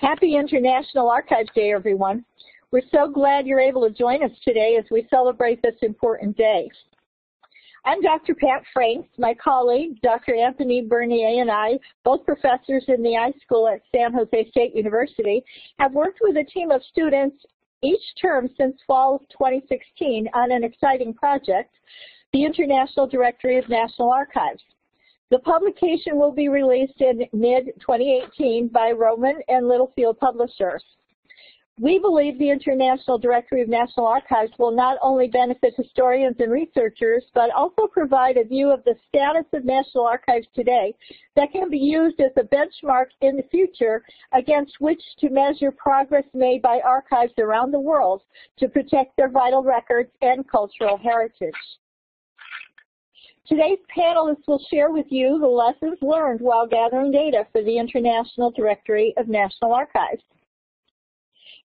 Happy International Archives Day, everyone. We're so glad you're able to join us today as we celebrate this important day. I'm Dr. Pat Franks. My colleague, Dr. Anthony Bernier, and I, both professors in the iSchool at San Jose State University, have worked with a team of students each term since fall of 2016 on an exciting project, the International Directory of National Archives. The publication will be released in mid-2018 by Rowman and Littlefield Publishers. We believe the International Directory of National Archives will not only benefit historians and researchers, but also provide a view of the status of National Archives today that can be used as a benchmark in the future against which to measure progress made by archives around the world to protect their vital records and cultural heritage. Today's panelists will share with you the lessons learned while gathering data for the International Directory of National Archives.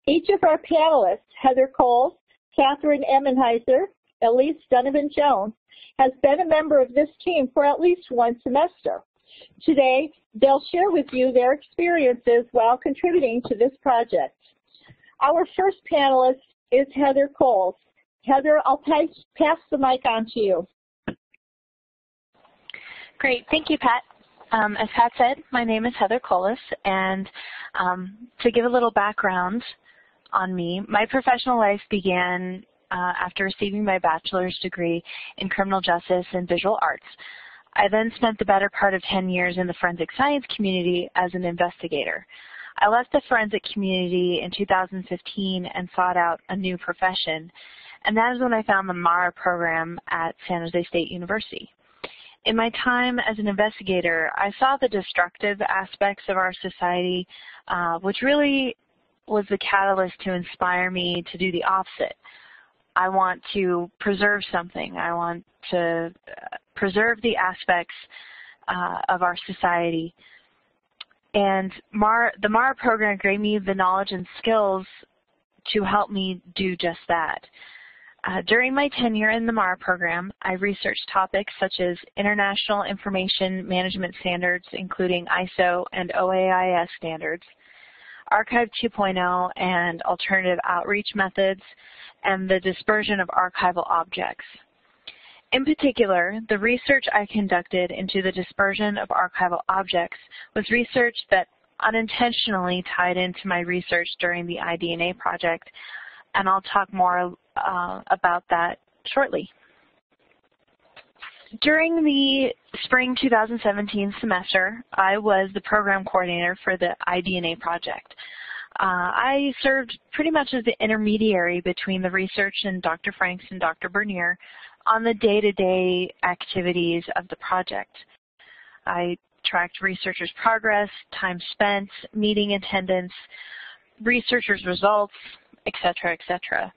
Each of our panelists, Heather Coles, Catherine Emenhiser, Elise Donovan-Jones, has been a member of this team for at least one semester. Today, they'll share with you their experiences while contributing to this project. Our first panelist is Heather Coles. Heather, I'll pass the mic on to you. Great, thank you, Pat. Um, as Pat said, my name is Heather Coles, and um, to give a little background, on me. My professional life began uh, after receiving my bachelor's degree in criminal justice and visual arts. I then spent the better part of 10 years in the forensic science community as an investigator. I left the forensic community in 2015 and sought out a new profession, and that is when I found the MARA program at San Jose State University. In my time as an investigator, I saw the destructive aspects of our society, uh, which really was the catalyst to inspire me to do the opposite. I want to preserve something. I want to uh, preserve the aspects uh, of our society. And MAR, the MARA program gave me the knowledge and skills to help me do just that. Uh, during my tenure in the MARA program, I researched topics such as international information management standards, including ISO and OAIS standards, Archive 2.0 and alternative outreach methods, and the dispersion of archival objects. In particular, the research I conducted into the dispersion of archival objects was research that unintentionally tied into my research during the iDNA project, and I'll talk more uh, about that shortly. During the spring 2017 semester, I was the program coordinator for the iDNA project. Uh, I served pretty much as the intermediary between the research and Dr. Franks and Dr. Bernier on the day-to-day -day activities of the project. I tracked researchers' progress, time spent, meeting attendance, researchers' results, etc., etc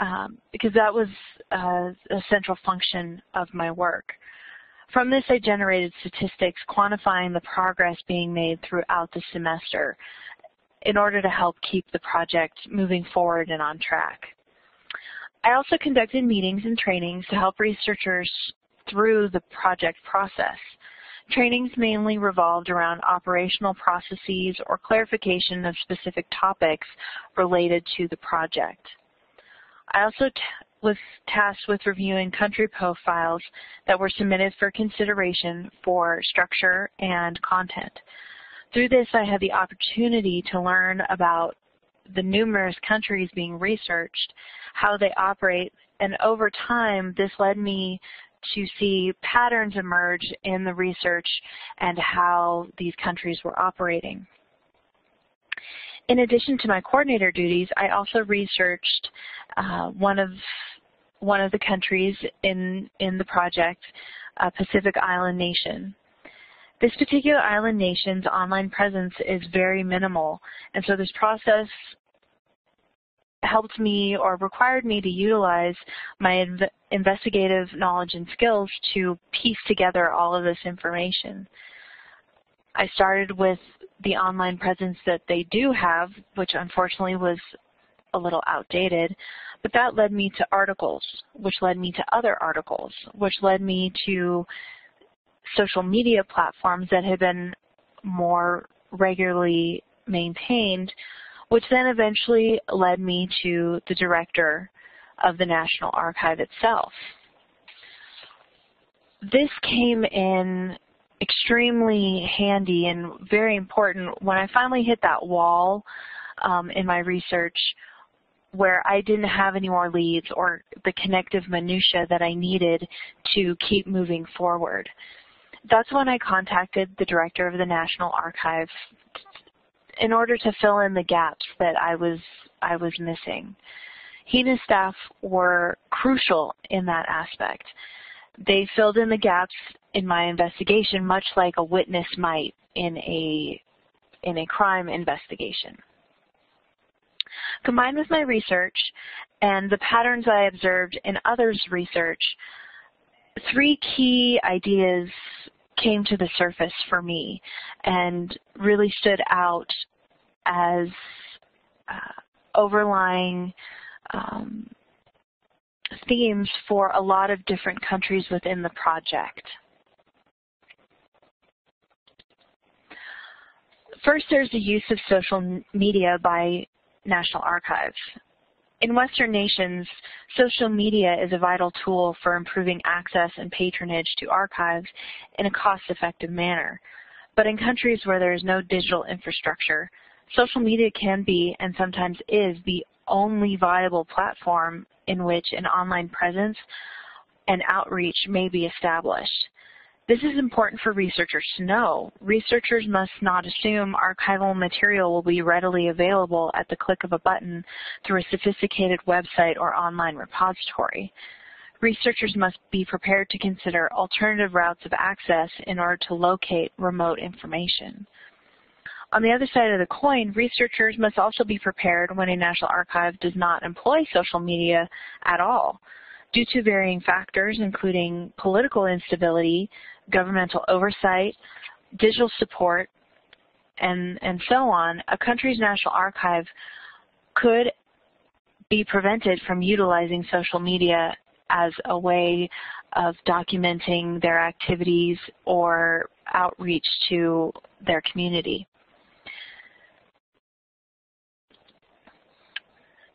um, because that was uh, a central function of my work. From this, I generated statistics quantifying the progress being made throughout the semester in order to help keep the project moving forward and on track. I also conducted meetings and trainings to help researchers through the project process. Trainings mainly revolved around operational processes or clarification of specific topics related to the project. I also was tasked with reviewing country profiles that were submitted for consideration for structure and content. Through this, I had the opportunity to learn about the numerous countries being researched, how they operate, and over time, this led me to see patterns emerge in the research and how these countries were operating. In addition to my coordinator duties, I also researched uh, one of one of the countries in in the project, a Pacific Island Nation. This particular island nation's online presence is very minimal, and so this process helped me or required me to utilize my inv investigative knowledge and skills to piece together all of this information. I started with the online presence that they do have, which unfortunately was a little outdated, but that led me to articles, which led me to other articles, which led me to social media platforms that had been more regularly maintained, which then eventually led me to the director of the National Archive itself. This came in extremely handy and very important when I finally hit that wall um, in my research where I didn't have any more leads or the connective minutia that I needed to keep moving forward. That's when I contacted the director of the National Archive in order to fill in the gaps that I was I was missing. He and his staff were crucial in that aspect. They filled in the gaps in my investigation much like a witness might in a in a crime investigation. Combined with my research and the patterns I observed in others' research, three key ideas came to the surface for me and really stood out as uh, overlying um, themes for a lot of different countries within the project. First, there's the use of social media by National Archives. In Western nations, social media is a vital tool for improving access and patronage to archives in a cost-effective manner. But in countries where there is no digital infrastructure, social media can be, and sometimes is, the only viable platform in which an online presence and outreach may be established. This is important for researchers to know. Researchers must not assume archival material will be readily available at the click of a button through a sophisticated website or online repository. Researchers must be prepared to consider alternative routes of access in order to locate remote information. On the other side of the coin, researchers must also be prepared when a National Archive does not employ social media at all. Due to varying factors, including political instability, governmental oversight, digital support, and, and so on, a country's national archive could be prevented from utilizing social media as a way of documenting their activities or outreach to their community.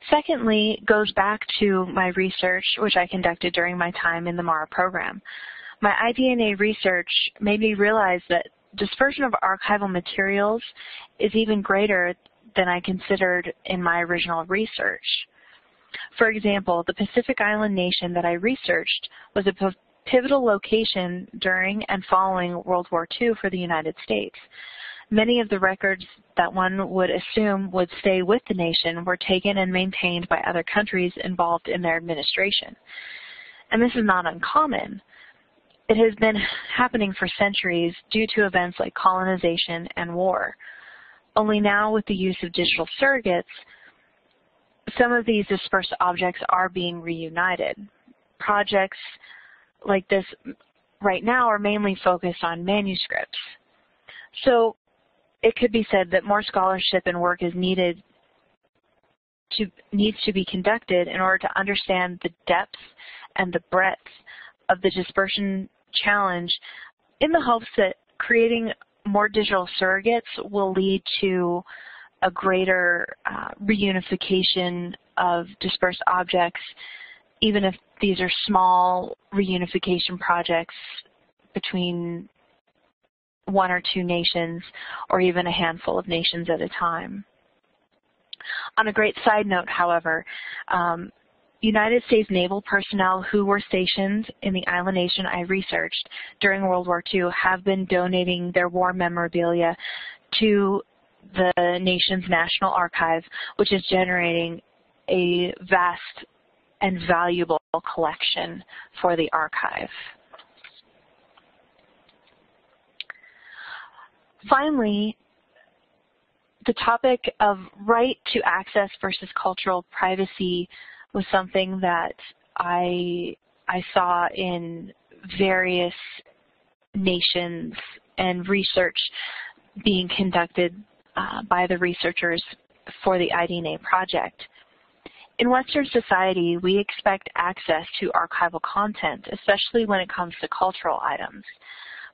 Secondly, goes back to my research, which I conducted during my time in the MARA program. My iDNA research made me realize that dispersion of archival materials is even greater than I considered in my original research. For example, the Pacific Island nation that I researched was a pivotal location during and following World War II for the United States. Many of the records that one would assume would stay with the nation were taken and maintained by other countries involved in their administration. And this is not uncommon. It has been happening for centuries due to events like colonization and war. Only now with the use of digital surrogates, some of these dispersed objects are being reunited. Projects like this right now are mainly focused on manuscripts. So it could be said that more scholarship and work is needed to, needs to be conducted in order to understand the depth and the breadth of the dispersion challenge in the hopes that creating more digital surrogates will lead to a greater uh, reunification of dispersed objects, even if these are small reunification projects between one or two nations or even a handful of nations at a time. On a great side note, however, um, United States naval personnel who were stationed in the island nation I researched during World War II have been donating their war memorabilia to the nation's National Archive, which is generating a vast and valuable collection for the archive. Finally, the topic of right to access versus cultural privacy was something that I I saw in various nations and research being conducted uh, by the researchers for the iDNA project. In Western society, we expect access to archival content, especially when it comes to cultural items.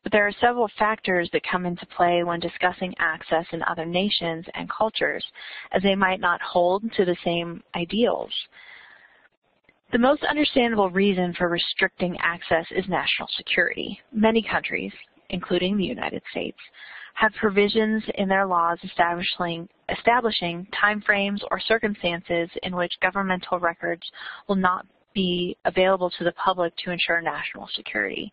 but there are several factors that come into play when discussing access in other nations and cultures, as they might not hold to the same ideals. The most understandable reason for restricting access is national security. Many countries, including the United States, have provisions in their laws establishing, establishing timeframes or circumstances in which governmental records will not be available to the public to ensure national security.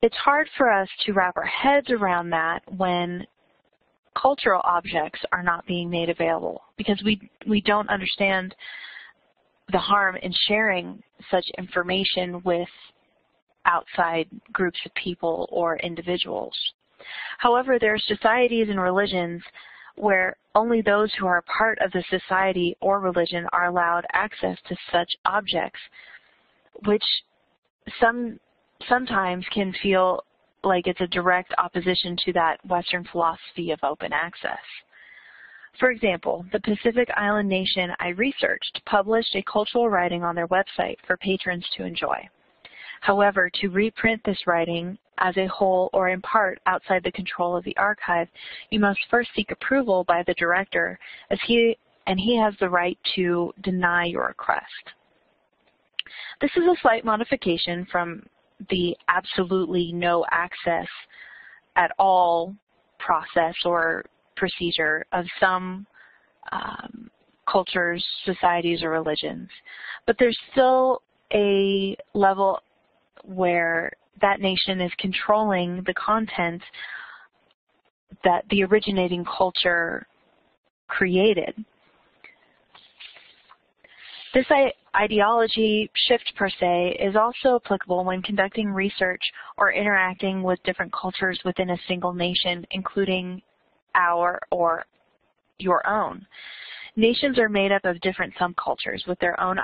It's hard for us to wrap our heads around that when cultural objects are not being made available because we, we don't understand the harm in sharing such information with outside groups of people or individuals. However, there are societies and religions where only those who are part of the society or religion are allowed access to such objects, which some sometimes can feel like it's a direct opposition to that Western philosophy of open access. For example, the Pacific Island nation I researched published a cultural writing on their website for patrons to enjoy. However, to reprint this writing as a whole or in part outside the control of the archive, you must first seek approval by the director as he and he has the right to deny your request. This is a slight modification from the absolutely no access at all process or procedure of some um, cultures, societies, or religions. But there's still a level where that nation is controlling the content that the originating culture created. This ideology shift per se is also applicable when conducting research or interacting with different cultures within a single nation, including our or your own. Nations are made up of different subcultures with their own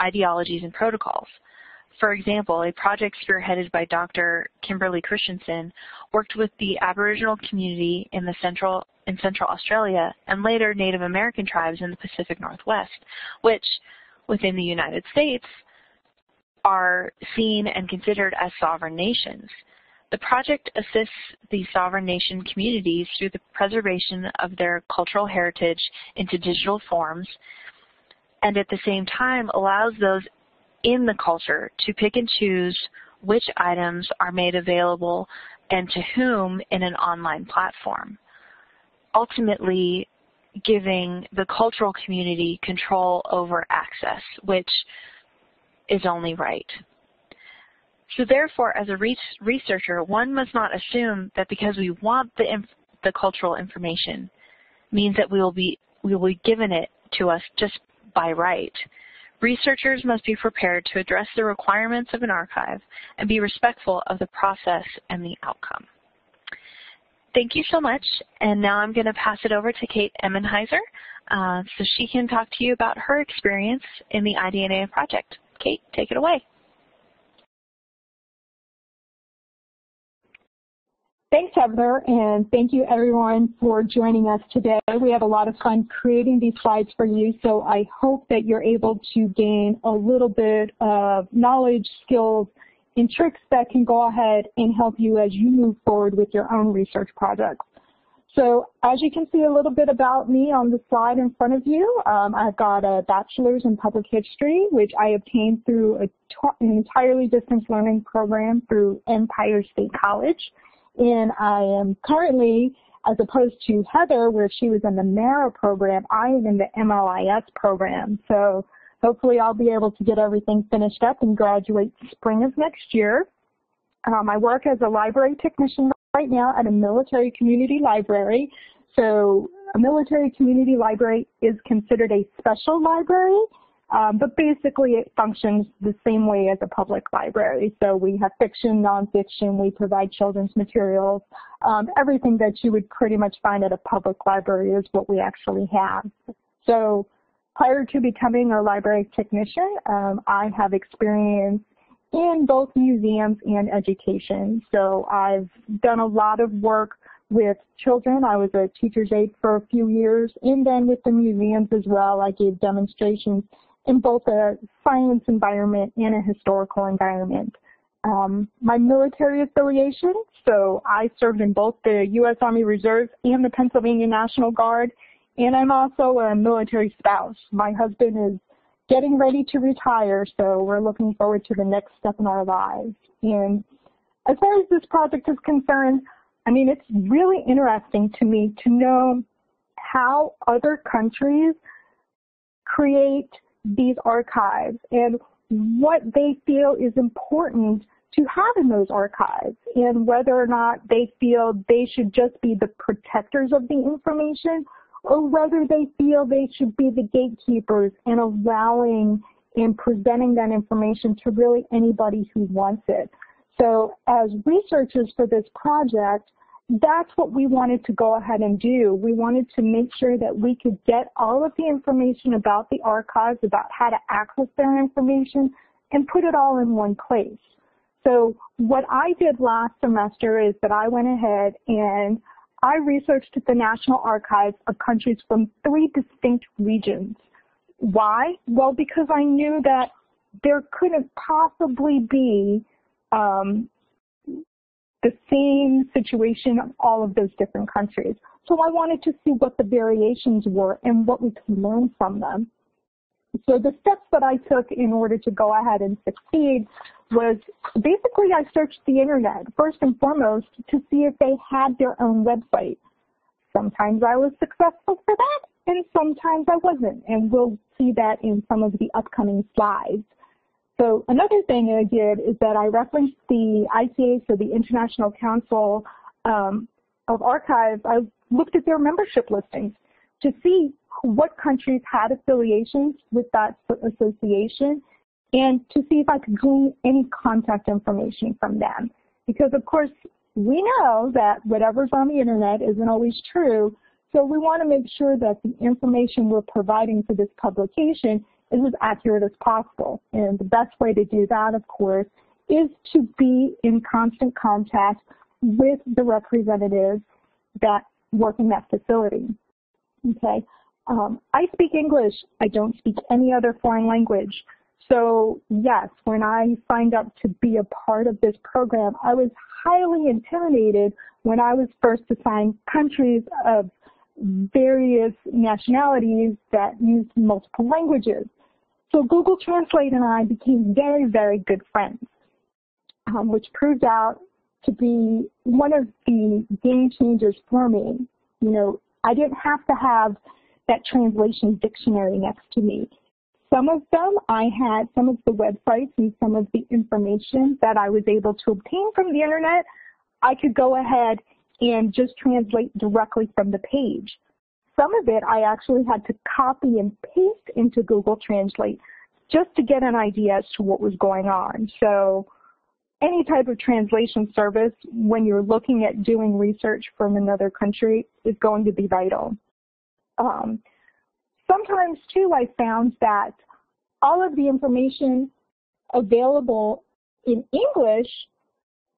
ideologies and protocols. For example, a project spearheaded by Dr. Kimberly Christensen worked with the Aboriginal community in the central in Central Australia and later Native American tribes in the Pacific Northwest, which within the United States are seen and considered as sovereign nations. The project assists the sovereign nation communities through the preservation of their cultural heritage into digital forms and at the same time allows those in the culture to pick and choose which items are made available and to whom in an online platform. Ultimately, giving the cultural community control over access, which is only right. So therefore, as a re researcher, one must not assume that because we want the, the cultural information means that we will be we will be given it to us just by right. Researchers must be prepared to address the requirements of an archive and be respectful of the process and the outcome. Thank you so much, and now I'm going to pass it over to Kate Emenhiser uh, so she can talk to you about her experience in the IDNA project. Kate, take it away. Thanks, Heather, and thank you everyone for joining us today. We have a lot of fun creating these slides for you, so I hope that you're able to gain a little bit of knowledge, skills, and tricks that can go ahead and help you as you move forward with your own research projects. So as you can see a little bit about me on the slide in front of you, um, I've got a bachelor's in public history, which I obtained through an entirely distance learning program through Empire State College. And I am currently, as opposed to Heather, where she was in the MARA program, I am in the MLIS program. So hopefully I'll be able to get everything finished up and graduate spring of next year. Um, I work as a library technician right now at a military community library. So a military community library is considered a special library um, but basically it functions the same way as a public library. So we have fiction, nonfiction, we provide children's materials. Um, everything that you would pretty much find at a public library is what we actually have. So prior to becoming a library technician, um, I have experience in both museums and education. So I've done a lot of work with children. I was a teacher's aide for a few years, and then with the museums as well. I gave demonstrations in both a science environment and a historical environment. um, my military affiliation. So I served in both the U.S. Army Reserve and the Pennsylvania National Guard. And I'm also a military spouse. My husband is getting ready to retire, so we're looking forward to the next step in our lives. And as far as this project is concerned, I mean, it's really interesting to me to know how other countries create these archives and what they feel is important to have in those archives and whether or not they feel they should just be the protectors of the information or whether they feel they should be the gatekeepers and allowing and presenting that information to really anybody who wants it. So as researchers for this project, that's what we wanted to go ahead and do. We wanted to make sure that we could get all of the information about the archives, about how to access their information, and put it all in one place. So what I did last semester is that I went ahead and I researched the National Archives of countries from three distinct regions. Why? Well, because I knew that there couldn't possibly be um, the same situation of all of those different countries. So I wanted to see what the variations were and what we could learn from them. So the steps that I took in order to go ahead and succeed was basically I searched the internet first and foremost to see if they had their own website. Sometimes I was successful for that and sometimes I wasn't and we'll see that in some of the upcoming slides. So another thing I did is that I referenced the ICA, so the International Council um, of Archives. I looked at their membership listings to see what countries had affiliations with that association and to see if I could glean any contact information from them. Because of course, we know that whatever's on the internet isn't always true, so we want to make sure that the information we're providing for this publication is as accurate as possible. And the best way to do that, of course, is to be in constant contact with the representatives that work in that facility. Okay. Um, I speak English. I don't speak any other foreign language. So yes, when I signed up to be a part of this program, I was highly intimidated when I was first assigned countries of various nationalities that used multiple languages. So Google Translate and I became very, very good friends, um, which proved out to be one of the game changers for me. You know, I didn't have to have that translation dictionary next to me. Some of them I had some of the websites and some of the information that I was able to obtain from the internet, I could go ahead and just translate directly from the page. Some of it I actually had to copy and paste into Google Translate just to get an idea as to what was going on. So any type of translation service when you're looking at doing research from another country is going to be vital. Um, sometimes too I found that all of the information available in English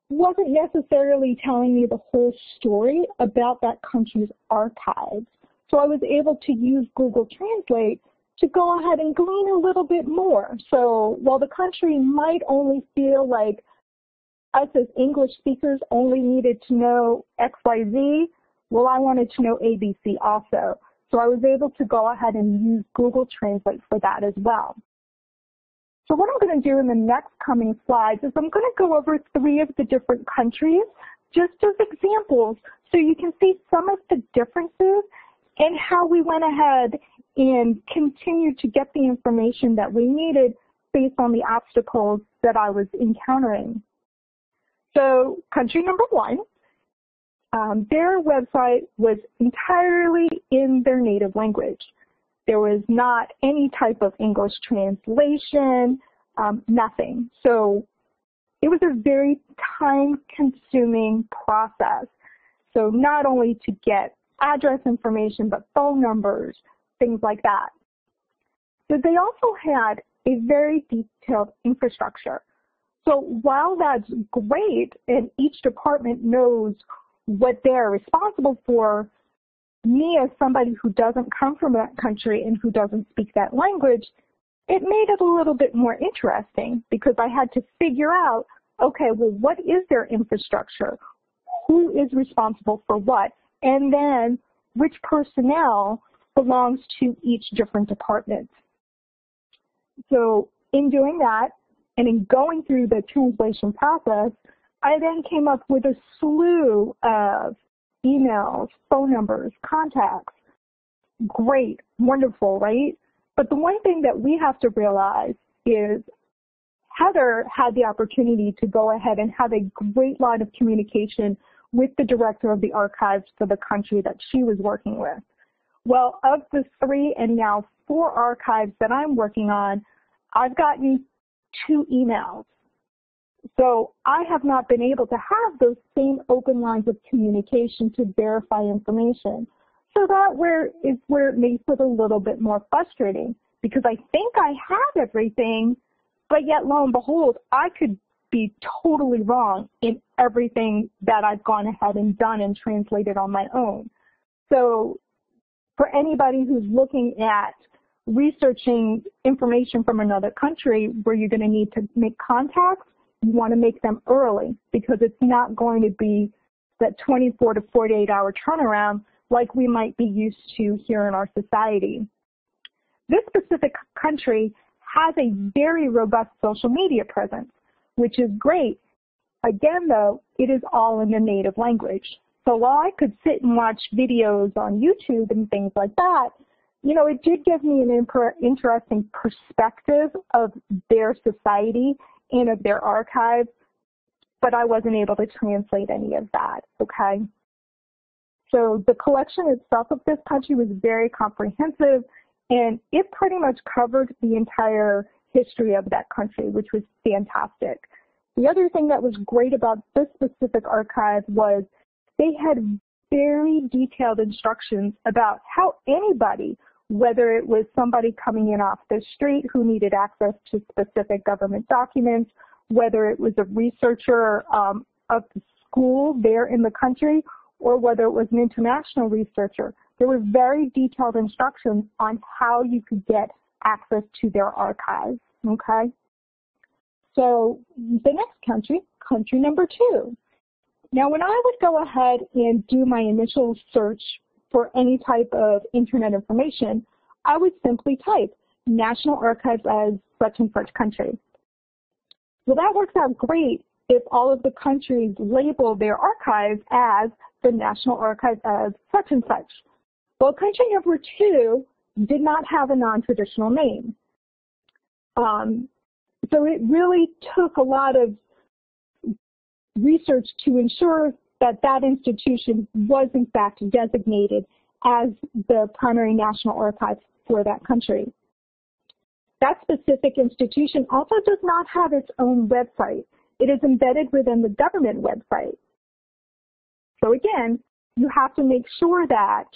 wasn't necessarily telling me the whole story about that country's archives. So I was able to use Google Translate to go ahead and glean a little bit more. So while the country might only feel like us as English speakers only needed to know XYZ, well, I wanted to know ABC also. So I was able to go ahead and use Google Translate for that as well. So what I'm going to do in the next coming slides is I'm going to go over three of the different countries just as examples so you can see some of the differences and how we went ahead and continued to get the information that we needed based on the obstacles that I was encountering. So country number one, um, their website was entirely in their native language. There was not any type of English translation, um, nothing. So it was a very time-consuming process. So not only to get address information, but phone numbers, things like that. So they also had a very detailed infrastructure. So while that's great and each department knows what they're responsible for, me as somebody who doesn't come from that country and who doesn't speak that language, it made it a little bit more interesting because I had to figure out okay, well, what is their infrastructure? Who is responsible for what? And then which personnel belongs to each different department. So in doing that, and in going through the translation process, I then came up with a slew of emails, phone numbers, contacts. Great, wonderful, right? But the one thing that we have to realize is Heather had the opportunity to go ahead and have a great line of communication with the director of the archives for the country that she was working with. Well, of the three and now four archives that I'm working on, I've gotten two emails. So I have not been able to have those same open lines of communication to verify information. So that where is where it makes it a little bit more frustrating because I think I have everything, but yet lo and behold, I could be totally wrong in everything that I've gone ahead and done and translated on my own. So for anybody who's looking at researching information from another country where you're going to need to make contacts, you want to make them early because it's not going to be that 24 to 48 hour turnaround like we might be used to here in our society. This specific country has a very robust social media presence, which is great. Again, though, it is all in the native language. So while I could sit and watch videos on YouTube and things like that, you know, it did give me an interesting perspective of their society and of their archives, but I wasn't able to translate any of that, okay? So the collection itself of this country was very comprehensive and it pretty much covered the entire history of that country, which was fantastic. The other thing that was great about this specific archive was they had very detailed instructions about how anybody, whether it was somebody coming in off the street who needed access to specific government documents, whether it was a researcher um, of the school there in the country, or whether it was an international researcher. There were very detailed instructions on how you could get access to their archives, okay? So the next country, country number two. Now when I would go ahead and do my initial search for any type of internet information, I would simply type National Archives as such and such country. Well, that works out great if all of the countries label their archives as the National Archives as such and such. Well, country number two did not have a non-traditional name. Um, so it really took a lot of research to ensure that that institution was in fact designated as the primary national archive for that country. That specific institution also does not have its own website. It is embedded within the government website. So again, you have to make sure that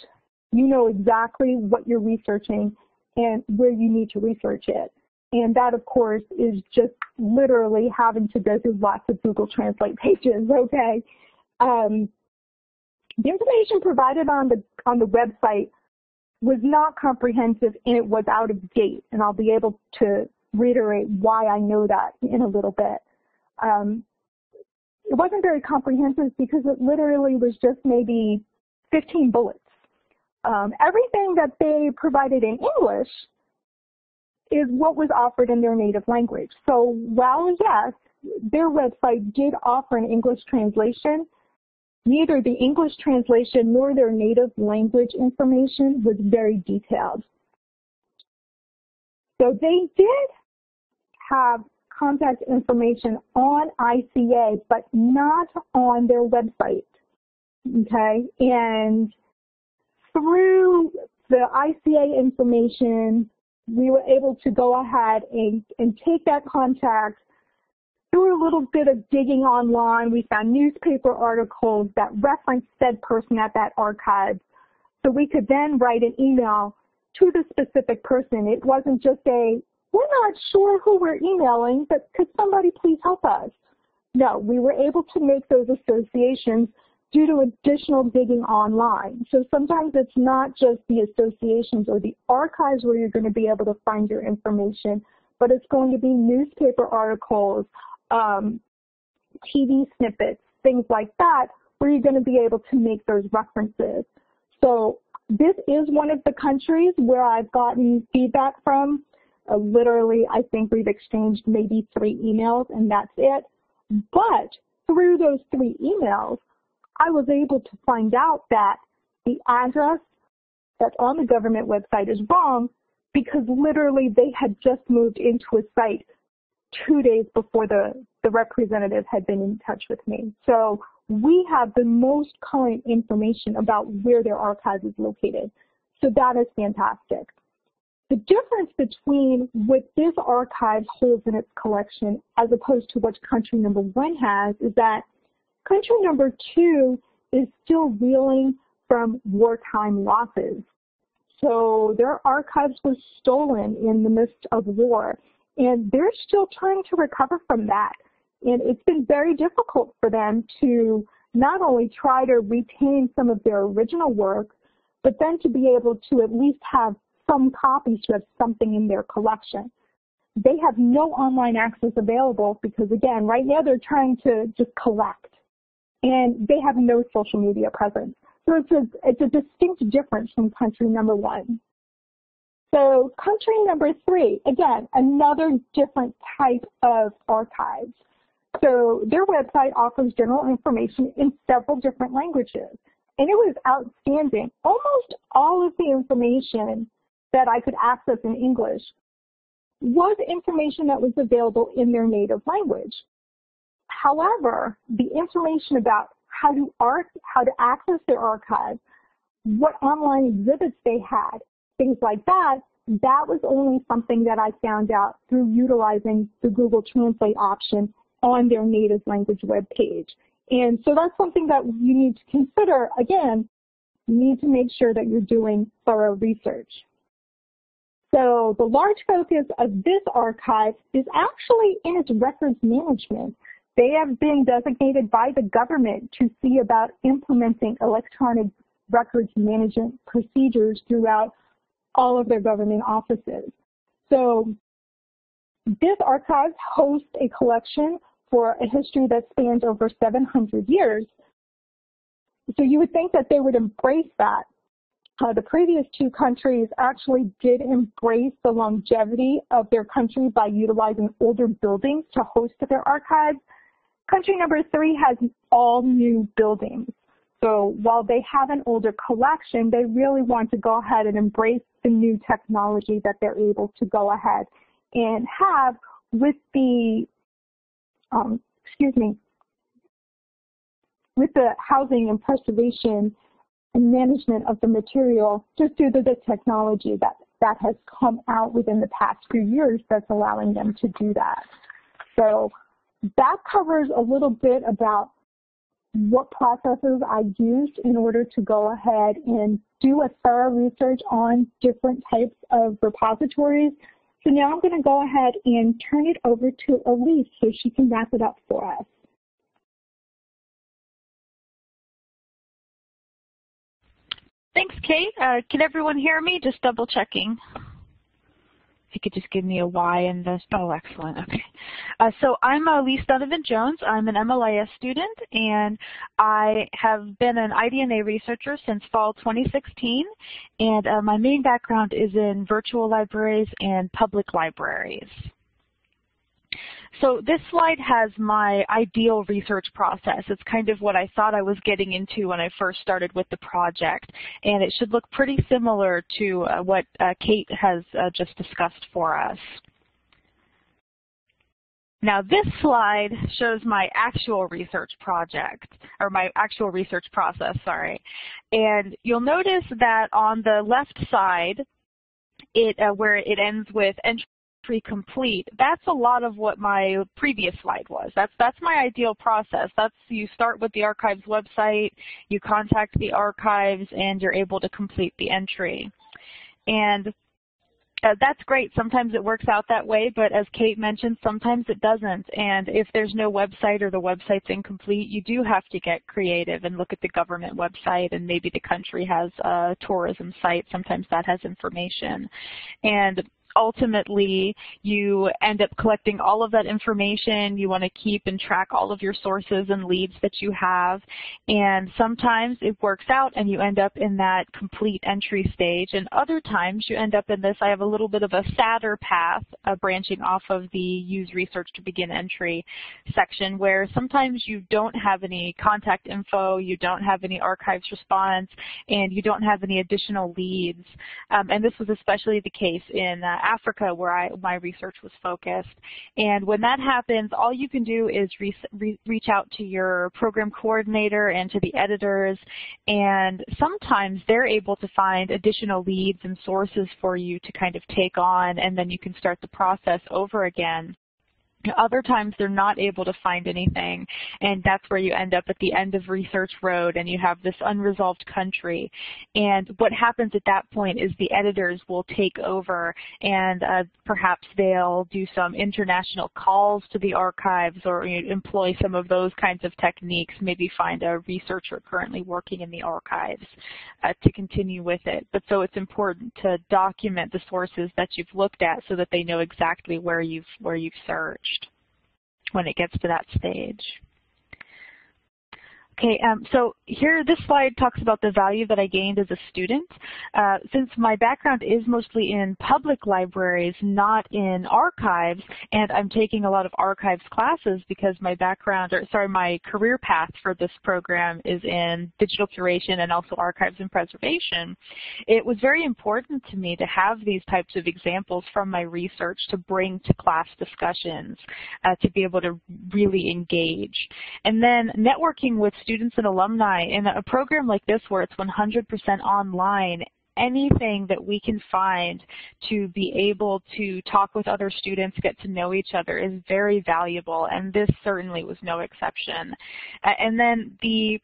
you know exactly what you're researching and where you need to research it. And that, of course, is just literally having to go through lots of Google Translate pages, okay? Um, the information provided on the, on the website was not comprehensive and it was out of date. And I'll be able to reiterate why I know that in a little bit. Um, it wasn't very comprehensive because it literally was just maybe 15 bullets. Um, everything that they provided in English is what was offered in their native language. So while yes, their website did offer an English translation, neither the English translation nor their native language information was very detailed. So they did have contact information on ICA, but not on their website. Okay, and through the ICA information, we were able to go ahead and, and take that contact, Through a little bit of digging online. We found newspaper articles that referenced said person at that archive. So we could then write an email to the specific person. It wasn't just a, we're not sure who we're emailing, but could somebody please help us? No, we were able to make those associations due to additional digging online. So sometimes it's not just the associations or the archives where you're going to be able to find your information, but it's going to be newspaper articles, um, TV snippets, things like that, where you're going to be able to make those references. So this is one of the countries where I've gotten feedback from. Uh, literally, I think we've exchanged maybe three emails and that's it. But through those three emails, I was able to find out that the address that's on the government website is wrong because literally they had just moved into a site two days before the, the representative had been in touch with me. So we have the most current information about where their archive is located. So that is fantastic. The difference between what this archive holds in its collection as opposed to what country number one has is that country number two is still reeling from wartime losses. So their archives were stolen in the midst of war, and they're still trying to recover from that. And it's been very difficult for them to not only try to retain some of their original work, but then to be able to at least have some copies to have something in their collection. They have no online access available because again, right now they're trying to just collect and they have no social media presence. So it's a, it's a distinct difference from country number one. So country number three, again, another different type of archives. So their website offers general information in several different languages. And it was outstanding. Almost all of the information that I could access in English was information that was available in their native language. However, the information about how to art, how to access their archive, what online exhibits they had, things like that, that was only something that I found out through utilizing the Google Translate option on their native language web page. And so that's something that you need to consider. Again, you need to make sure that you're doing thorough research. So the large focus of this archive is actually in its records management. They have been designated by the government to see about implementing electronic records management procedures throughout all of their government offices. So this archive hosts a collection for a history that spans over 700 years. So you would think that they would embrace that. Uh, the previous two countries actually did embrace the longevity of their country by utilizing older buildings to host their archives. Country number three has all new buildings. So while they have an older collection, they really want to go ahead and embrace the new technology that they're able to go ahead and have with the, um, excuse me, with the housing and preservation and management of the material just due to the technology that, that has come out within the past few years that's allowing them to do that. So that covers a little bit about what processes I used in order to go ahead and do a thorough research on different types of repositories. So now I'm going to go ahead and turn it over to Elise so she can wrap it up for us. Thanks, Kate. Uh, can everyone hear me? Just double checking you could just give me a Y and this. Oh, excellent. Okay. Uh, so I'm Elise Donovan Jones. I'm an MLIS student, and I have been an IDNA researcher since fall 2016. And uh, my main background is in virtual libraries and public libraries. So this slide has my ideal research process. It's kind of what I thought I was getting into when I first started with the project. And it should look pretty similar to uh, what uh, Kate has uh, just discussed for us. Now this slide shows my actual research project, or my actual research process, sorry. And you'll notice that on the left side, it, uh, where it ends with entry complete, that's a lot of what my previous slide was. That's that's my ideal process. That's you start with the archives website, you contact the archives, and you're able to complete the entry. And uh, that's great. Sometimes it works out that way, but as Kate mentioned, sometimes it doesn't. And if there's no website or the website's incomplete, you do have to get creative and look at the government website and maybe the country has a tourism site. Sometimes that has information. And ultimately you end up collecting all of that information. You want to keep and track all of your sources and leads that you have. And sometimes it works out and you end up in that complete entry stage. And other times you end up in this, I have a little bit of a sadder path uh, branching off of the use research to begin entry section where sometimes you don't have any contact info, you don't have any archives response, and you don't have any additional leads. Um, and this was especially the case in uh, Africa where I, my research was focused. And when that happens, all you can do is re re reach out to your program coordinator and to the editors, and sometimes they're able to find additional leads and sources for you to kind of take on, and then you can start the process over again. Other times they're not able to find anything, and that's where you end up at the end of research road and you have this unresolved country. And what happens at that point is the editors will take over and uh, perhaps they'll do some international calls to the archives or you know, employ some of those kinds of techniques, maybe find a researcher currently working in the archives uh, to continue with it. But so it's important to document the sources that you've looked at so that they know exactly where you've, where you've searched when it gets to that stage. Okay, um, so here this slide talks about the value that I gained as a student. Uh, since my background is mostly in public libraries, not in archives, and I'm taking a lot of archives classes because my background, or sorry, my career path for this program is in digital curation and also archives and preservation, it was very important to me to have these types of examples from my research to bring to class discussions, uh, to be able to really engage. And then networking with students and alumni in a program like this where it's 100% online anything that we can find to be able to talk with other students, get to know each other is very valuable, and this certainly was no exception. And then the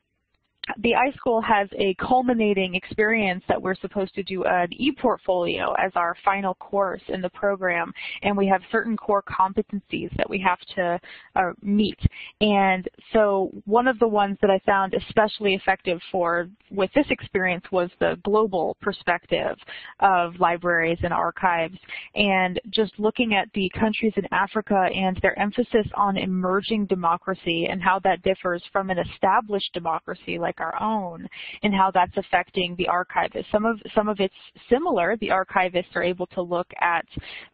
the iSchool has a culminating experience that we're supposed to do an e-portfolio as our final course in the program, and we have certain core competencies that we have to uh, meet. And so one of the ones that I found especially effective for with this experience was the global perspective of libraries and archives, and just looking at the countries in Africa and their emphasis on emerging democracy and how that differs from an established democracy like like our own and how that's affecting the archivists. Some of, some of it's similar. The archivists are able to look at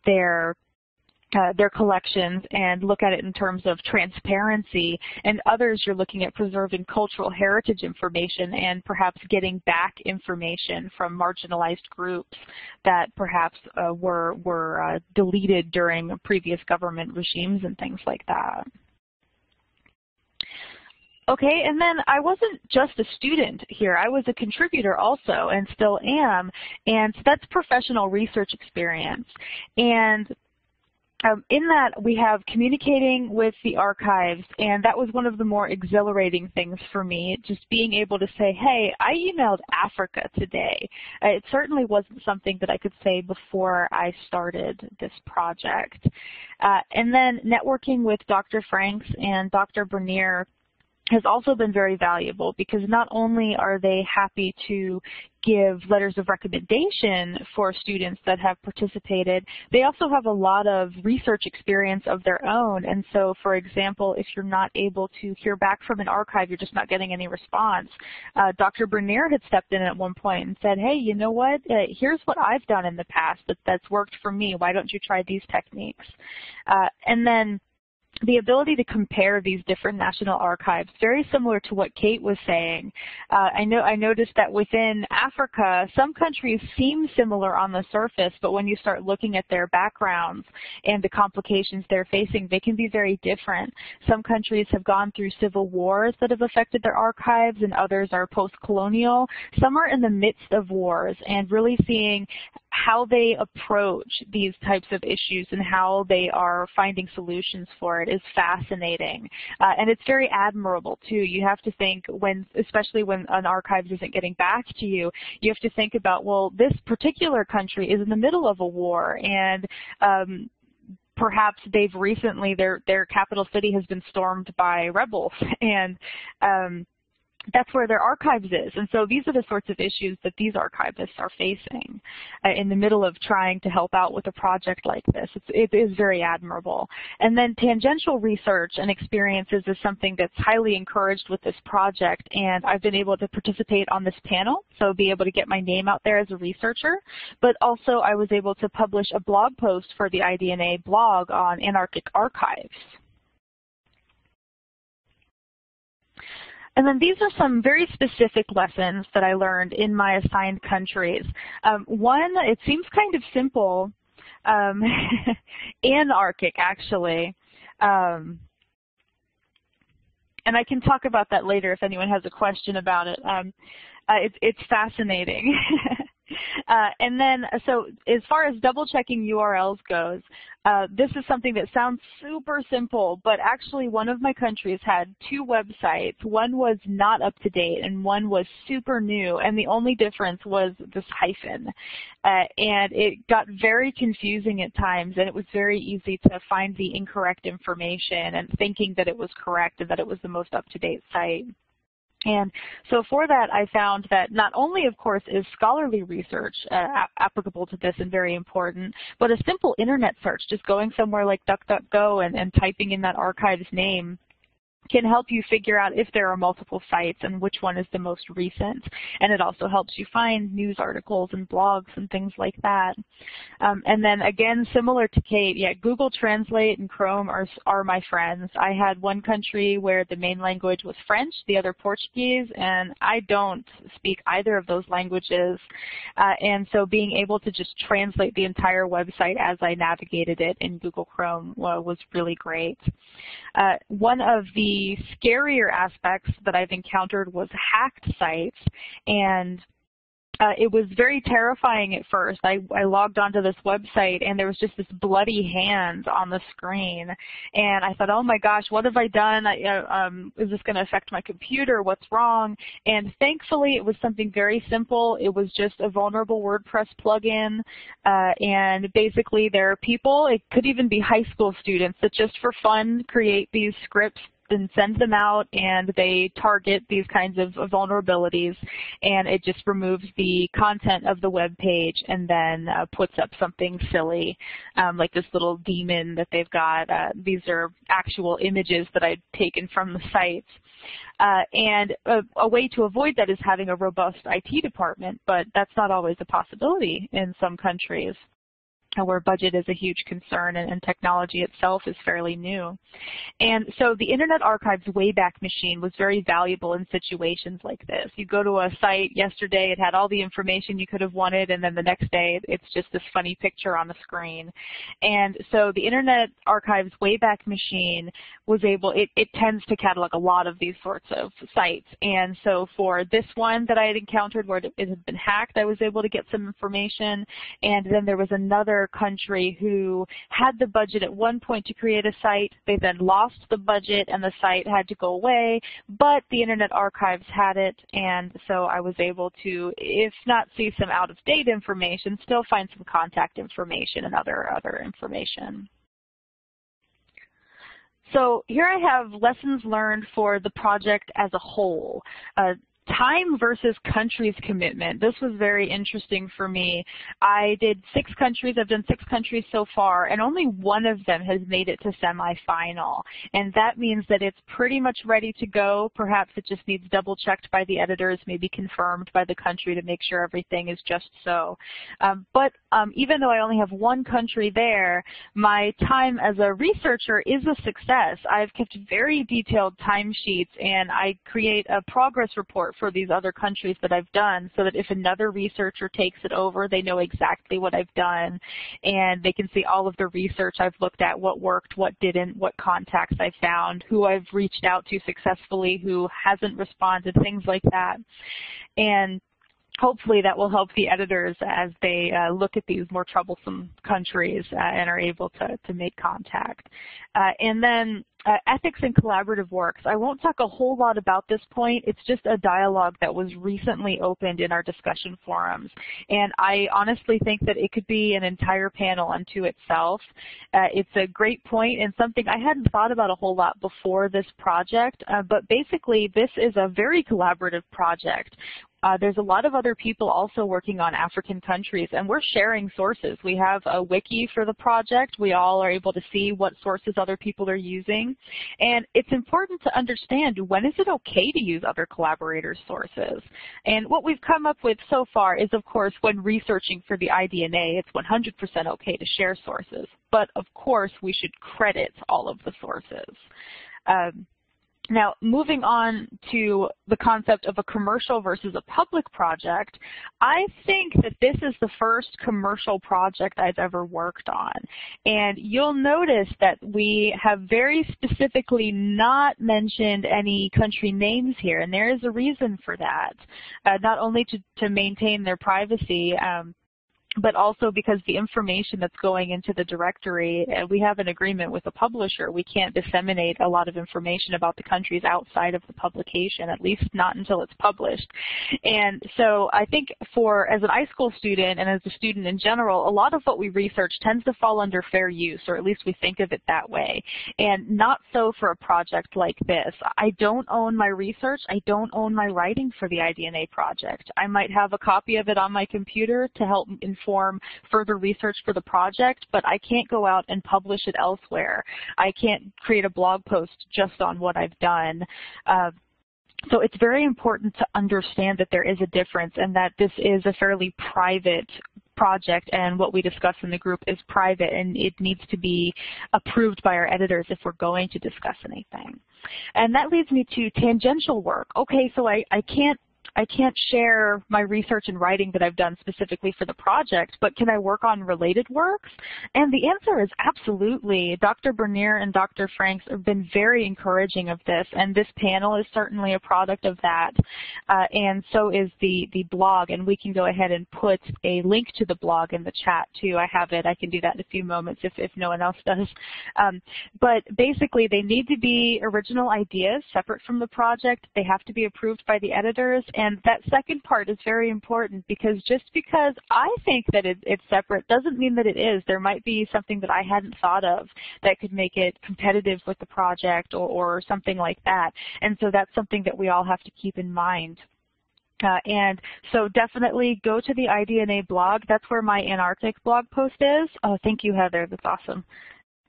their uh, their collections and look at it in terms of transparency and others you're looking at preserving cultural heritage information and perhaps getting back information from marginalized groups that perhaps uh, were, were uh, deleted during previous government regimes and things like that. Okay, and then I wasn't just a student here. I was a contributor also and still am, and so that's professional research experience. And um, in that, we have communicating with the archives, and that was one of the more exhilarating things for me, just being able to say, hey, I emailed Africa today. Uh, it certainly wasn't something that I could say before I started this project. Uh, and then networking with Dr. Franks and Dr. Bernier has also been very valuable because not only are they happy to give letters of recommendation for students that have participated, they also have a lot of research experience of their own. And so, for example, if you're not able to hear back from an archive, you're just not getting any response. Uh, Dr. Bernier had stepped in at one point and said, hey, you know what, uh, here's what I've done in the past that, that's worked for me. Why don't you try these techniques? Uh, and then the ability to compare these different national archives, very similar to what Kate was saying. Uh, I know I noticed that within Africa, some countries seem similar on the surface, but when you start looking at their backgrounds and the complications they're facing, they can be very different. Some countries have gone through civil wars that have affected their archives, and others are post-colonial. Some are in the midst of wars, and really seeing how they approach these types of issues and how they are finding solutions for it is fascinating. Uh, and it's very admirable too. You have to think when, especially when an archives isn't getting back to you, you have to think about, well, this particular country is in the middle of a war and um, perhaps they've recently, their, their capital city has been stormed by rebels and um, that's where their archives is. And so these are the sorts of issues that these archivists are facing uh, in the middle of trying to help out with a project like this. It's, it is very admirable. And then tangential research and experiences is something that's highly encouraged with this project. And I've been able to participate on this panel, so be able to get my name out there as a researcher. But also I was able to publish a blog post for the IDNA blog on Antarctic archives. And then these are some very specific lessons that I learned in my assigned countries. Um, one, it seems kind of simple, um, Antarctic actually. Um, and I can talk about that later if anyone has a question about it. Um, uh, it it's fascinating. Uh, and then, so as far as double checking URLs goes, uh, this is something that sounds super simple, but actually one of my countries had two websites. One was not up to date and one was super new, and the only difference was this hyphen. Uh, and it got very confusing at times, and it was very easy to find the incorrect information and thinking that it was correct and that it was the most up-to-date site. And so for that, I found that not only, of course, is scholarly research uh, applicable to this and very important, but a simple internet search, just going somewhere like DuckDuckGo and, and typing in that archive's name can help you figure out if there are multiple sites and which one is the most recent. And it also helps you find news articles and blogs and things like that. Um, and then again, similar to Kate, yeah, Google Translate and Chrome are, are my friends. I had one country where the main language was French, the other Portuguese, and I don't speak either of those languages. Uh, and so being able to just translate the entire website as I navigated it in Google Chrome uh, was really great. Uh, one of the the scarier aspects that I've encountered was hacked sites and uh, it was very terrifying at first. I, I logged onto this website and there was just this bloody hand on the screen. And I thought, oh my gosh, what have I done? I, uh, um, is this going to affect my computer? What's wrong? And thankfully it was something very simple. It was just a vulnerable WordPress plugin. Uh, and basically there are people, it could even be high school students that just for fun create these scripts and send them out and they target these kinds of vulnerabilities and it just removes the content of the web page and then uh, puts up something silly um, like this little demon that they've got. Uh, these are actual images that I've taken from the sites. Uh, and a, a, way to avoid that is having a robust IT department, but that's not always a possibility in some countries where budget is a huge concern and, and, technology itself is fairly new. And so the Internet Archive's Wayback Machine was very valuable in situations like this. You go to a site yesterday, it had all the information you could have wanted, and then the next day it's just this funny picture on the screen. And so the Internet Archive's Wayback Machine was able, it, it tends to catalog a lot of these sorts of sites. And so for this one that I had encountered where it had been hacked, I was able to get some information. And then there was another country who had the budget at one point to create a site. They then lost the budget and the site had to go away, but the Internet Archives had it, and so I was able to, if not see some out-of-date information, still find some contact information and other, other information. So here I have lessons learned for the project as a whole. Uh, time versus countries commitment. This was very interesting for me. I did six countries. I've done six countries so far, and only one of them has made it to semifinal. And that means that it's pretty much ready to go. Perhaps it just needs double checked by the editors, maybe confirmed by the country to make sure everything is just so. Um, but um, even though I only have one country there, my time as a researcher is a success. I've kept very detailed timesheets, and I create a progress report for these other countries that I've done so that if another researcher takes it over, they know exactly what I've done and they can see all of the research I've looked at, what worked, what didn't, what contacts I found, who I've reached out to successfully, who hasn't responded, things like that. And hopefully that will help the editors as they uh, look at these more troublesome countries uh, and are able to, to make contact. Uh, and then uh, ethics and collaborative works. I won't talk a whole lot about this point. It's just a dialogue that was recently opened in our discussion forums. And I honestly think that it could be an entire panel unto itself. Uh, it's a great point and something I hadn't thought about a whole lot before this project. Uh, but basically, this is a very collaborative project uh, there's a lot of other people also working on African countries, and we're sharing sources. We have a wiki for the project. We all are able to see what sources other people are using. And it's important to understand when is it okay to use other collaborators' sources. And what we've come up with so far is, of course, when researching for the iDNA, it's 100% okay to share sources. But, of course, we should credit all of the sources. Um, now, moving on to the concept of a commercial versus a public project, I think that this is the first commercial project I've ever worked on. And you'll notice that we have very specifically not mentioned any country names here, and there is a reason for that. Uh, not only to, to maintain their privacy, um, but also because the information that's going into the directory, and we have an agreement with the publisher, we can't disseminate a lot of information about the countries outside of the publication, at least not until it's published. And so I think for, as an iSchool student and as a student in general, a lot of what we research tends to fall under fair use, or at least we think of it that way. And not so for a project like this. I don't own my research. I don't own my writing for the iDNA project. I might have a copy of it on my computer to help inform inform further research for the project, but I can't go out and publish it elsewhere. I can't create a blog post just on what I've done. Uh, so it's very important to understand that there is a difference and that this is a fairly private project and what we discuss in the group is private and it needs to be approved by our editors if we're going to discuss anything. And that leads me to tangential work. Okay, so I, I can't I can't share my research and writing that I've done specifically for the project, but can I work on related works? And the answer is absolutely. Dr. Bernier and Dr. Franks have been very encouraging of this, and this panel is certainly a product of that, uh, and so is the, the blog, and we can go ahead and put a link to the blog in the chat too. I have it. I can do that in a few moments if, if no one else does. Um, but basically, they need to be original ideas separate from the project. They have to be approved by the editors, and and that second part is very important because just because I think that it, it's separate doesn't mean that it is. There might be something that I hadn't thought of that could make it competitive with the project or, or something like that. And so that's something that we all have to keep in mind. Uh, and so definitely go to the iDNA blog. That's where my Antarctic blog post is. Oh, thank you, Heather. That's awesome.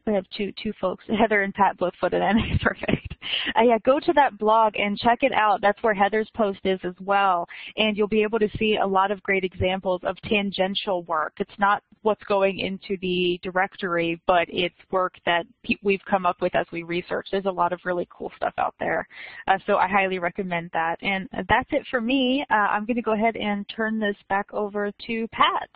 We have two two folks. Heather and Pat both put it in. Perfect. Uh, yeah, go to that blog and check it out. That's where Heather's post is as well. And you'll be able to see a lot of great examples of tangential work. It's not what's going into the directory, but it's work that we've come up with as we research. There's a lot of really cool stuff out there. Uh, so I highly recommend that. And that's it for me. Uh, I'm going to go ahead and turn this back over to Pat.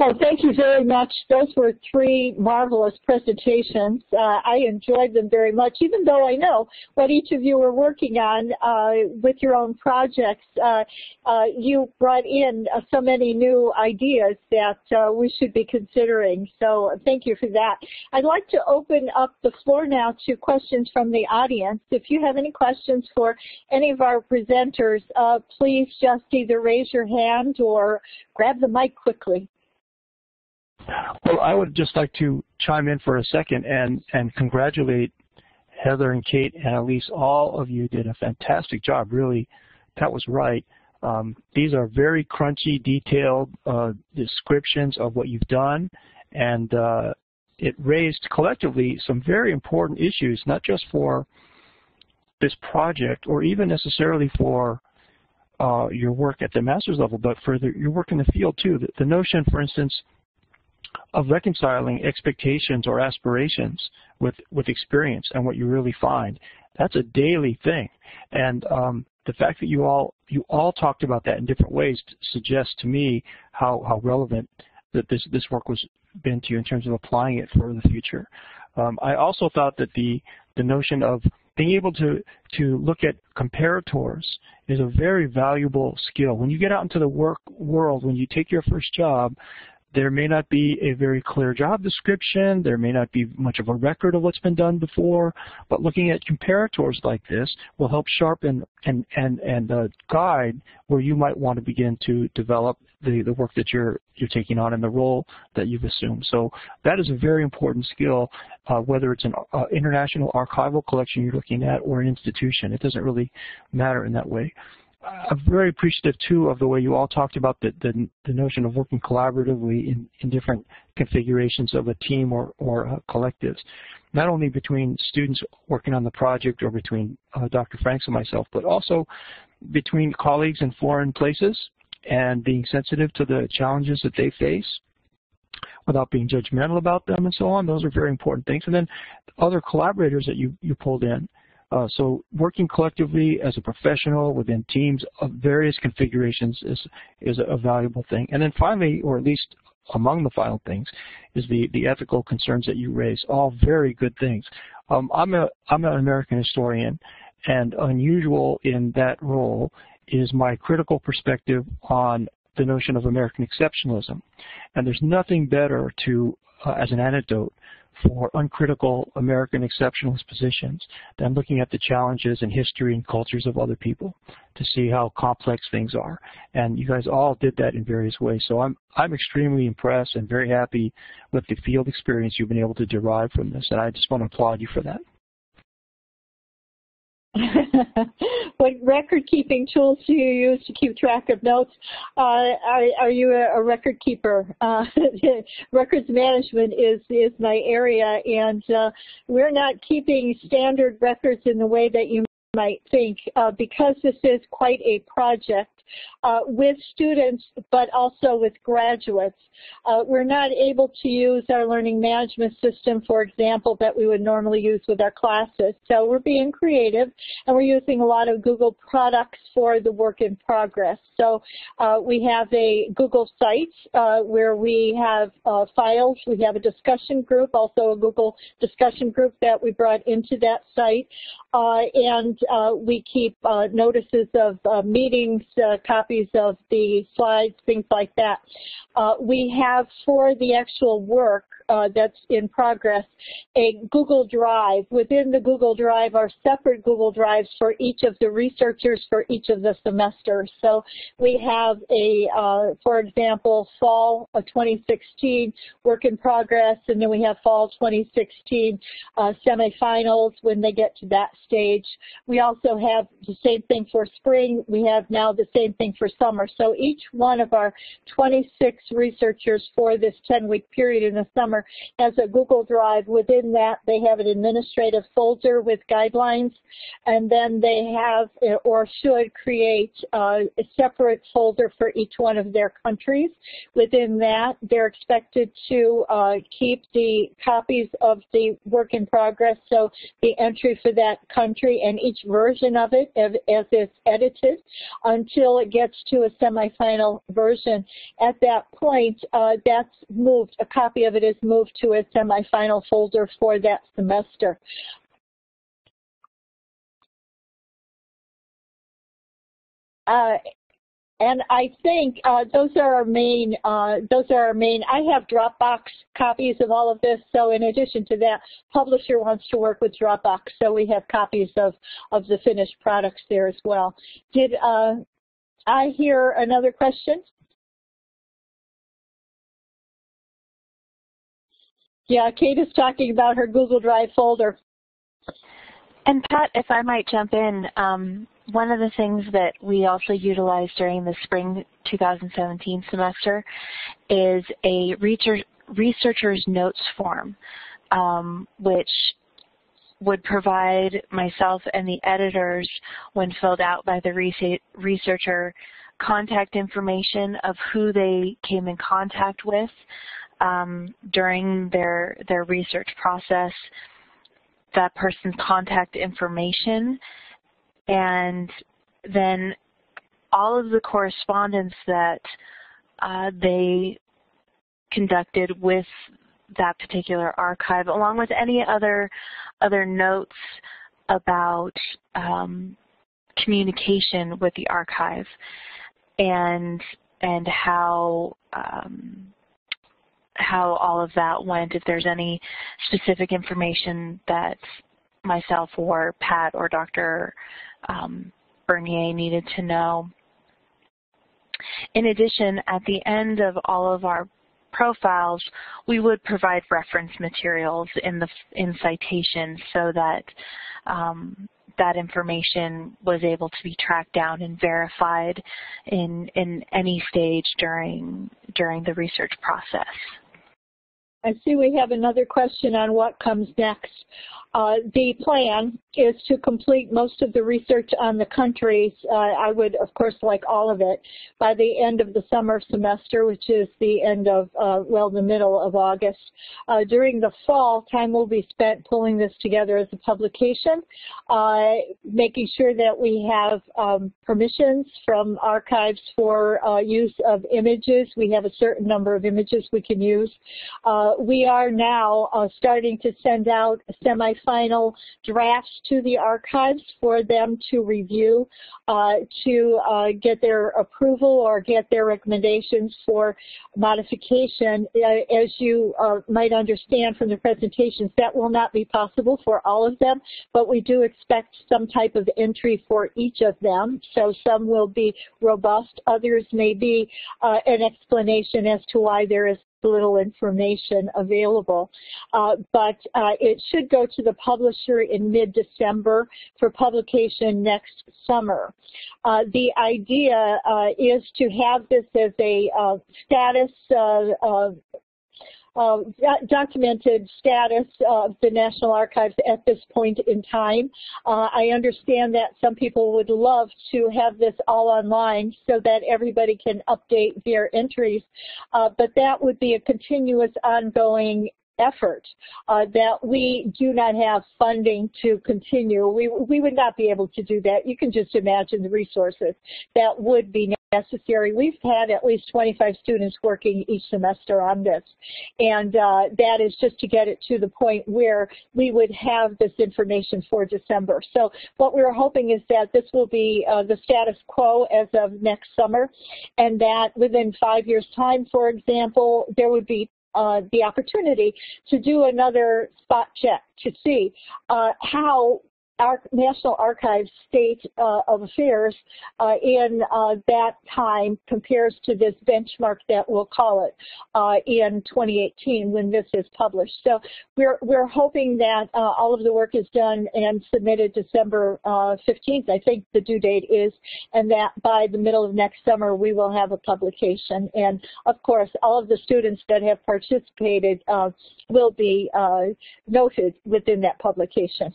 Well, thank you very much. Those were three marvelous presentations. Uh, I enjoyed them very much, even though I know what each of you are working on uh, with your own projects. Uh, uh you brought in uh, so many new ideas that uh, we should be considering. So thank you for that. I'd like to open up the floor now to questions from the audience. If you have any questions for any of our presenters, please just either raise your hand or grab the mic quickly. Well, I would just like to chime in for a second and, and congratulate Heather and Kate and Elise. All of you did a fantastic job. Really, that was right. Um, these are very crunchy, detailed uh, descriptions of what you've done, and uh, it raised collectively some very important issues, not just for this project or even necessarily for uh, your work at the master's level, but for the, your work in the field too. The, the notion, for instance, of reconciling expectations or aspirations with, with experience and what you really find. That's a daily thing. And um, the fact that you all you all talked about that in different ways suggests to me how, how relevant that this, this work was been to you in terms of applying it for the future. Um, I also thought that the, the notion of being able to, to look at comparators is a very valuable skill. When you get out into the work world, when you take your first job, there may not be a very clear job description, there may not be much of a record of what's been done before, but looking at comparators like this will help sharpen and, and, and uh, guide where you might want to begin to develop the, the work that you're, you're taking on and the role that you've assumed. So that is a very important skill, uh, whether it's an uh, international archival collection you're looking at or an institution. It doesn't really matter in that way. I'm very appreciative too of the way you all talked about the, the, the notion of working collaboratively in, in different configurations of a team or, or uh, collectives, not only between students working on the project or between uh, Dr. Franks and myself, but also between colleagues in foreign places and being sensitive to the challenges that they face without being judgmental about them and so on. Those are very important things. And then other collaborators that you, you pulled in uh, so working collectively as a professional within teams of various configurations is, is a valuable thing. And then finally, or at least among the final things, is the, the ethical concerns that you raise. All very good things. Um, I'm, a, I'm an American historian, and unusual in that role is my critical perspective on the notion of American exceptionalism. And there's nothing better to, uh, as an anecdote, for uncritical American exceptionalist positions than looking at the challenges and history and cultures of other people to see how complex things are. And you guys all did that in various ways. So I'm, I'm extremely impressed and very happy with the field experience you've been able to derive from this. And I just want to applaud you for that. what record-keeping tools do you use to keep track of notes? Uh, are, are, you a, a, record keeper? Uh, records management is, is my area, and uh, we're not keeping standard records in the way that you might think uh, because this is quite a project uh, with students, but also with graduates. Uh, we're not able to use our learning management system, for example, that we would normally use with our classes. So we're being creative, and we're using a lot of Google products for the work in progress. So uh, we have a Google site uh, where we have uh, files. We have a discussion group, also a Google discussion group that we brought into that site. Uh, and we keep notices of meetings, copies of the slides, things like that. Uh, we have for the actual work uh, that's in progress a Google Drive. Within the Google Drive are separate Google Drives for each of the researchers for each of the semesters. So we have a, uh, for example, fall of 2016 work in progress, and then we have fall 2016 uh, semifinals when they get to that stage. We also have the same thing for spring. We have now the same thing for summer. So each one of our 26 researchers for this 10-week period in the summer has a Google Drive. Within that, they have an administrative folder with guidelines, and then they have or should create a separate folder for each one of their countries. Within that, they're expected to uh, keep the copies of the work in progress, so the entry for that country and each version of it as, as it's edited until it gets to a semifinal version. At that point, uh, that's moved, a copy of it is moved to a semifinal folder for that semester. Uh, and I think uh, those are our main, uh, those are our main, I have Dropbox copies of all of this, so in addition to that, publisher wants to work with Dropbox, so we have copies of, of the finished products there as well. Did uh, I hear another question? Yeah, Kate is talking about her Google Drive folder. And Pat, if I might jump in, um, one of the things that we also utilized during the spring 2017 semester is a researcher's notes form, um, which would provide myself and the editors, when filled out by the researcher, contact information of who they came in contact with, um, during their, their research process, that person's contact information, and then all of the correspondence that uh, they conducted with that particular archive, along with any other other notes about um, communication with the archive and and how um, how all of that went, if there's any specific information that myself or Pat or Dr. Um, Bernier needed to know. In addition, at the end of all of our profiles, we would provide reference materials in the in citations so that um, that information was able to be tracked down and verified in in any stage during during the research process. I see we have another question on what comes next. Uh, the plan is to complete most of the research on the countries. Uh, I would, of course, like all of it by the end of the summer semester, which is the end of, uh, well, the middle of August. Uh, during the fall, time will be spent pulling this together as a publication, uh, making sure that we have um, permissions from archives for uh, use of images. We have a certain number of images we can use. We are now starting to send out semi final drafts to the archives for them to review, uh, to uh, get their approval or get their recommendations for modification. Uh, as you uh, might understand from the presentations, that will not be possible for all of them, but we do expect some type of entry for each of them. So some will be robust, others may be uh, an explanation as to why there is little information available. Uh, but uh, it should go to the publisher in mid-December for publication next summer. Uh, the idea uh, is to have this as a uh, status uh, uh, documented status of the National Archives at this point in time. Uh, I understand that some people would love to have this all online so that everybody can update their entries, uh, but that would be a continuous ongoing effort uh, that we do not have funding to continue. We, we would not be able to do that. You can just imagine the resources that would be necessary. We've had at least 25 students working each semester on this, and uh, that is just to get it to the point where we would have this information for December. So what we're hoping is that this will be uh, the status quo as of next summer, and that within five years' time, for example, there would be uh, the opportunity to do another spot check to see uh, how our National Archives state uh, of affairs uh, in uh, that time compares to this benchmark that we'll call it uh, in 2018 when this is published. So we're, we're hoping that uh, all of the work is done and submitted December 15th, uh, I think the due date is, and that by the middle of next summer we will have a publication. And of course, all of the students that have participated will be noted within that publication.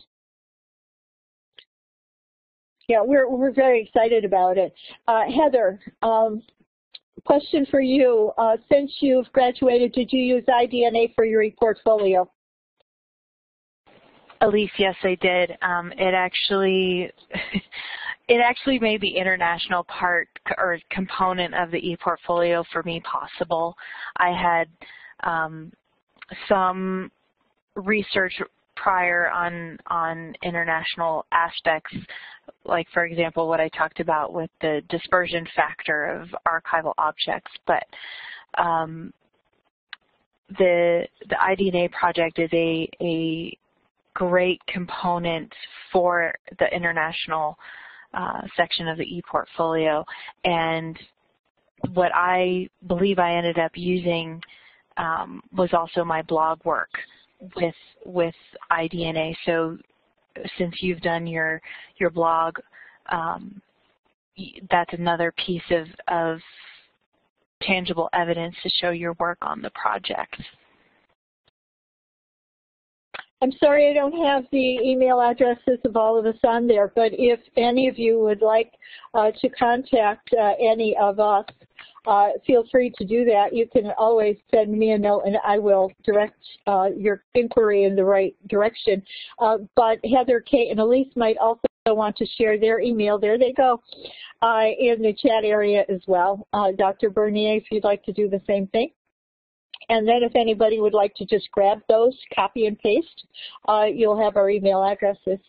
Yeah, we're we're very excited about it. Uh, Heather, um, question for you. Uh, since you've graduated, did you use iDNA for your ePortfolio? Elise, yes, I did. Um, it actually, it actually made the international part or component of the ePortfolio for me possible. I had um, some research prior on on international aspects, like for example what I talked about with the dispersion factor of archival objects. But um, the the iDNA project is a a great component for the international uh, section of the ePortfolio, and what I believe I ended up using um, was also my blog work with with iDNA. So since you've done your your blog, um, that's another piece of, of tangible evidence to show your work on the project. I'm sorry I don't have the email addresses of all of us on there, but if any of you would like uh, to contact uh, any of us, uh, feel free to do that. You can always send me a note and I will direct uh, your inquiry in the right direction. Uh, but Heather, Kate, and Elise might also want to share their email. There they go uh, in the chat area as well. Dr. Bernier, if you'd like to do the same thing. And then if anybody would like to just grab those, copy and paste, uh, you'll have our email addresses.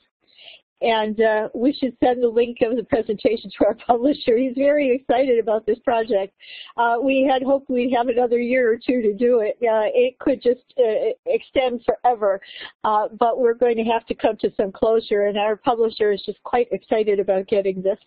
and uh, we should send the link of the presentation to our publisher. He's very excited about this project. Uh, we had hoped we'd have another year or two to do it. Uh, it could just uh, extend forever, uh, but we're going to have to come to some closure, and our publisher is just quite excited about getting this